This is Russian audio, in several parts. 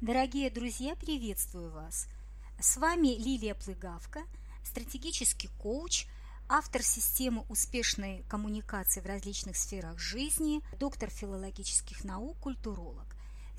Дорогие друзья, приветствую вас! С вами Лилия Плыгавка, стратегический коуч, автор системы успешной коммуникации в различных сферах жизни, доктор филологических наук, культуролог.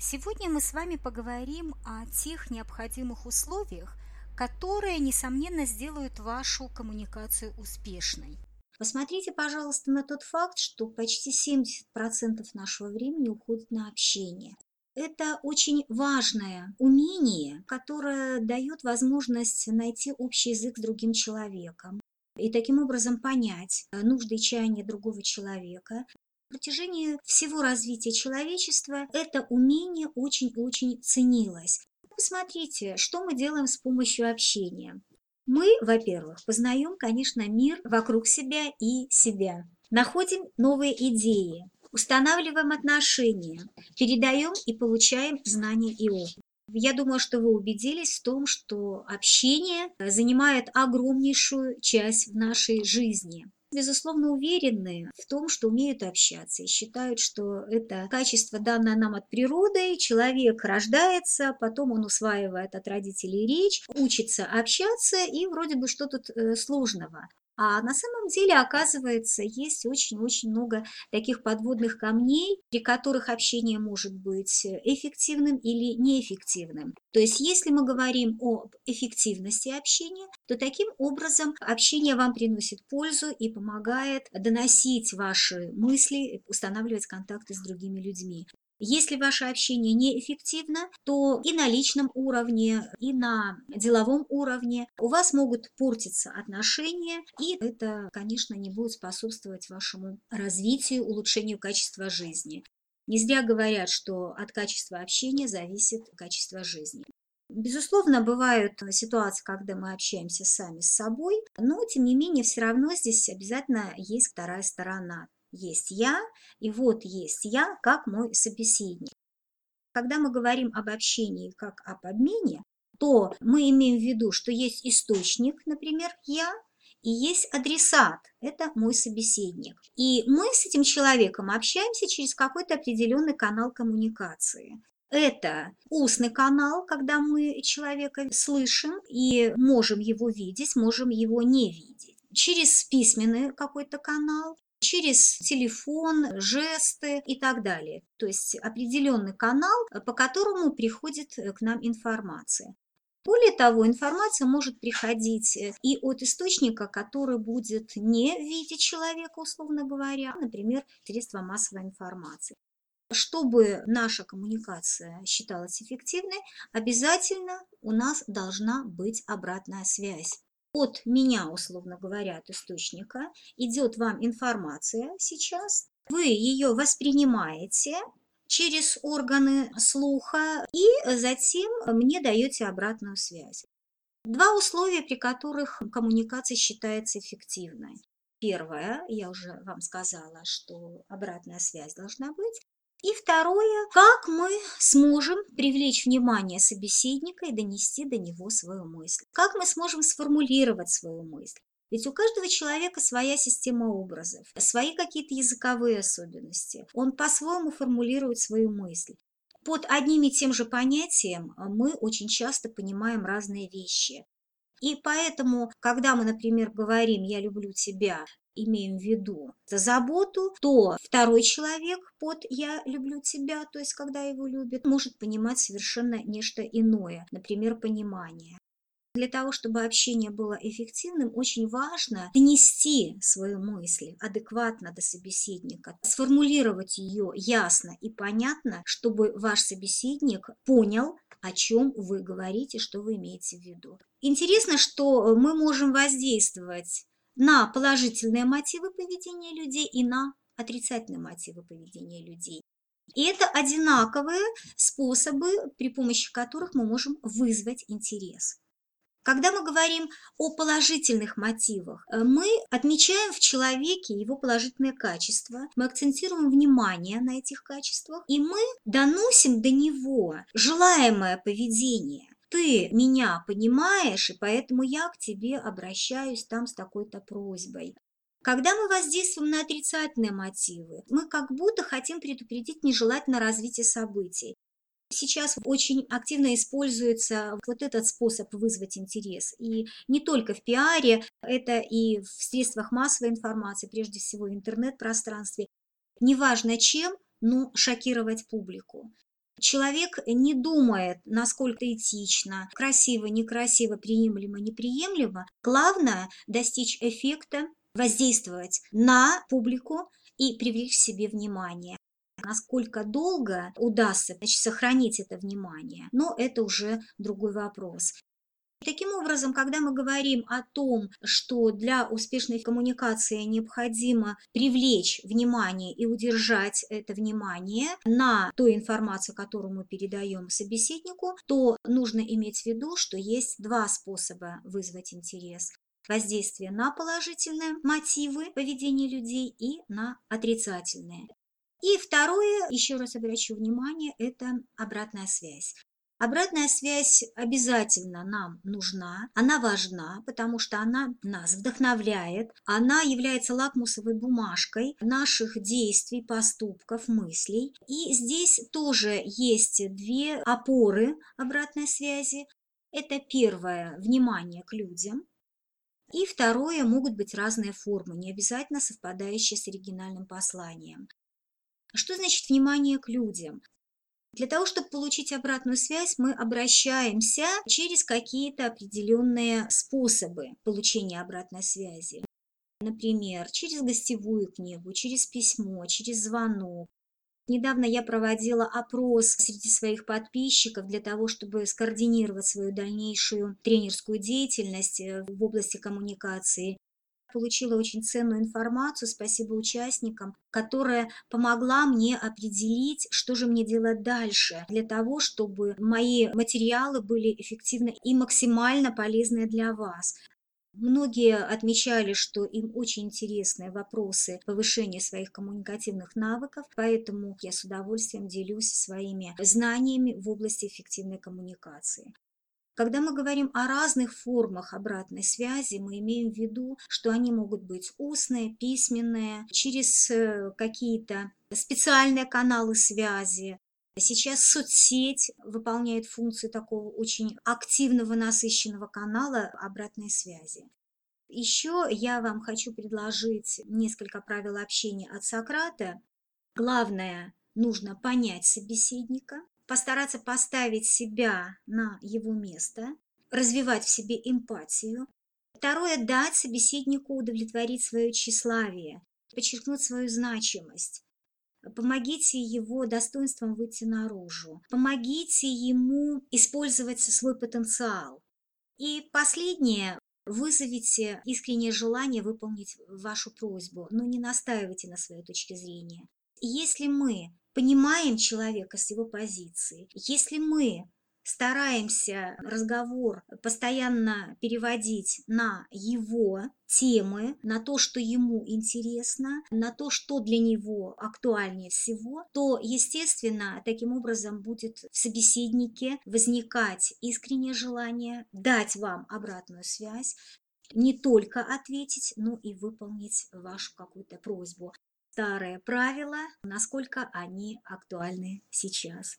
Сегодня мы с вами поговорим о тех необходимых условиях, которые, несомненно, сделают вашу коммуникацию успешной. Посмотрите, пожалуйста, на тот факт, что почти 70% нашего времени уходит на общение. Это очень важное умение, которое дает возможность найти общий язык с другим человеком и таким образом понять нужды и чаяния другого человека. На протяжении всего развития человечества это умение очень-очень ценилось. Посмотрите, что мы делаем с помощью общения. Мы, во-первых, познаем, конечно, мир вокруг себя и себя. Находим новые идеи, устанавливаем отношения, передаем и получаем знания и опыт. Я думаю, что вы убедились в том, что общение занимает огромнейшую часть в нашей жизни. Безусловно, уверены в том, что умеют общаться и считают, что это качество, данное нам от природы. Человек рождается, потом он усваивает от родителей речь, учится общаться, и вроде бы что тут э, сложного. А на самом деле, оказывается, есть очень-очень много таких подводных камней, при которых общение может быть эффективным или неэффективным. То есть, если мы говорим об эффективности общения, то таким образом общение вам приносит пользу и помогает доносить ваши мысли, устанавливать контакты с другими людьми. Если ваше общение неэффективно, то и на личном уровне, и на деловом уровне у вас могут портиться отношения, и это, конечно, не будет способствовать вашему развитию, улучшению качества жизни. Не зря говорят, что от качества общения зависит качество жизни. Безусловно, бывают ситуации, когда мы общаемся сами с собой, но тем не менее все равно здесь обязательно есть вторая сторона есть я, и вот есть я как мой собеседник. Когда мы говорим об общении как об обмене, то мы имеем в виду, что есть источник, например, я, и есть адресат, это мой собеседник. И мы с этим человеком общаемся через какой-то определенный канал коммуникации. Это устный канал, когда мы человека слышим и можем его видеть, можем его не видеть. Через письменный какой-то канал через телефон, жесты и так далее. То есть определенный канал, по которому приходит э, к нам информация. Более того, информация может приходить э, и от источника, который будет не в виде человека, условно говоря, например, средства массовой информации. Чтобы наша коммуникация считалась эффективной, обязательно у нас должна быть обратная связь от меня, условно говоря, от источника, идет вам информация сейчас, вы ее воспринимаете через органы слуха и затем мне даете обратную связь. Два условия, при которых коммуникация считается эффективной. Первое, я уже вам сказала, что обратная связь должна быть. И второе, как мы сможем привлечь внимание собеседника и донести до него свою мысль. Как мы сможем сформулировать свою мысль. Ведь у каждого человека своя система образов, свои какие-то языковые особенности. Он по-своему формулирует свою мысль. Под одним и тем же понятием мы очень часто понимаем разные вещи. И поэтому, когда мы, например, говорим «я люблю тебя», имеем в виду за заботу, то второй человек под «я люблю тебя», то есть когда его любят, может понимать совершенно нечто иное, например, понимание. Для того, чтобы общение было эффективным, очень важно донести свою мысль адекватно до собеседника, сформулировать ее ясно и понятно, чтобы ваш собеседник понял, о чем вы говорите, что вы имеете в виду. Интересно, что мы можем воздействовать на положительные мотивы поведения людей и на отрицательные мотивы поведения людей. И это одинаковые способы, при помощи которых мы можем вызвать интерес. Когда мы говорим о положительных мотивах, э, мы отмечаем в человеке его положительные качества, мы акцентируем внимание на этих качествах, и мы доносим до него желаемое поведение ты меня понимаешь, и поэтому я к тебе обращаюсь там с такой-то просьбой. Когда мы воздействуем на отрицательные мотивы, мы как будто хотим предупредить нежелательное развитие событий. Сейчас очень активно используется вот этот способ вызвать интерес. И не только в пиаре, это и в средствах массовой информации, прежде всего в интернет-пространстве. Неважно чем, но шокировать публику. Человек не думает, насколько этично, красиво, некрасиво, приемлемо, неприемлемо. Главное – достичь эффекта, воздействовать на публику и привлечь к себе внимание. Насколько долго удастся значит, сохранить это внимание, но это уже другой вопрос. Таким образом, когда мы говорим о том, что для успешной коммуникации необходимо привлечь внимание и удержать это внимание на той информации, которую мы передаем собеседнику, то нужно иметь в виду, что есть два способа вызвать интерес воздействие на положительные мотивы поведения людей и на отрицательные. И второе, еще раз обращу внимание, это обратная связь. Обратная связь обязательно нам нужна, она важна, потому что она нас вдохновляет, она является лакмусовой бумажкой наших действий, поступков, мыслей. И здесь тоже есть две опоры обратной связи. Это первое – внимание к людям, и второе – могут быть разные формы, не обязательно совпадающие с оригинальным посланием. Что значит внимание к людям? Для того, чтобы получить обратную связь, мы обращаемся через какие-то определенные способы получения обратной связи. Например, через гостевую книгу, через письмо, через звонок. Недавно я проводила опрос среди своих подписчиков для того, чтобы скоординировать свою дальнейшую тренерскую деятельность э, в области коммуникации получила очень ценную информацию, спасибо участникам, которая помогла мне определить, что же мне делать дальше, для того, чтобы мои материалы были эффективны и максимально полезны для вас. Многие отмечали, что им очень интересны вопросы повышения своих коммуникативных навыков, поэтому я с удовольствием делюсь своими знаниями в области эффективной коммуникации. Когда мы говорим о разных формах обратной связи, мы имеем в виду, что они могут быть устные, письменные, через э, какие-то специальные каналы связи. Сейчас соцсеть выполняет функцию такого очень активного, насыщенного канала обратной связи. Еще я вам хочу предложить несколько правил общения от Сократа. Главное, нужно понять собеседника, постараться поставить себя на его место, развивать в себе эмпатию. Второе – дать собеседнику удовлетворить свое тщеславие, подчеркнуть свою значимость. Помогите его достоинством выйти наружу. Помогите ему использовать свой потенциал. И последнее – вызовите искреннее желание выполнить вашу просьбу, но не настаивайте на своей точке зрения. Если мы понимаем человека с его позиции, если мы стараемся разговор постоянно переводить на его темы, на то, что ему интересно, на то, что для него актуальнее всего, то, естественно, таким образом будет в собеседнике возникать искреннее желание дать вам обратную связь, не только ответить, но и выполнить вашу какую-то просьбу старые правила, насколько они актуальны сейчас.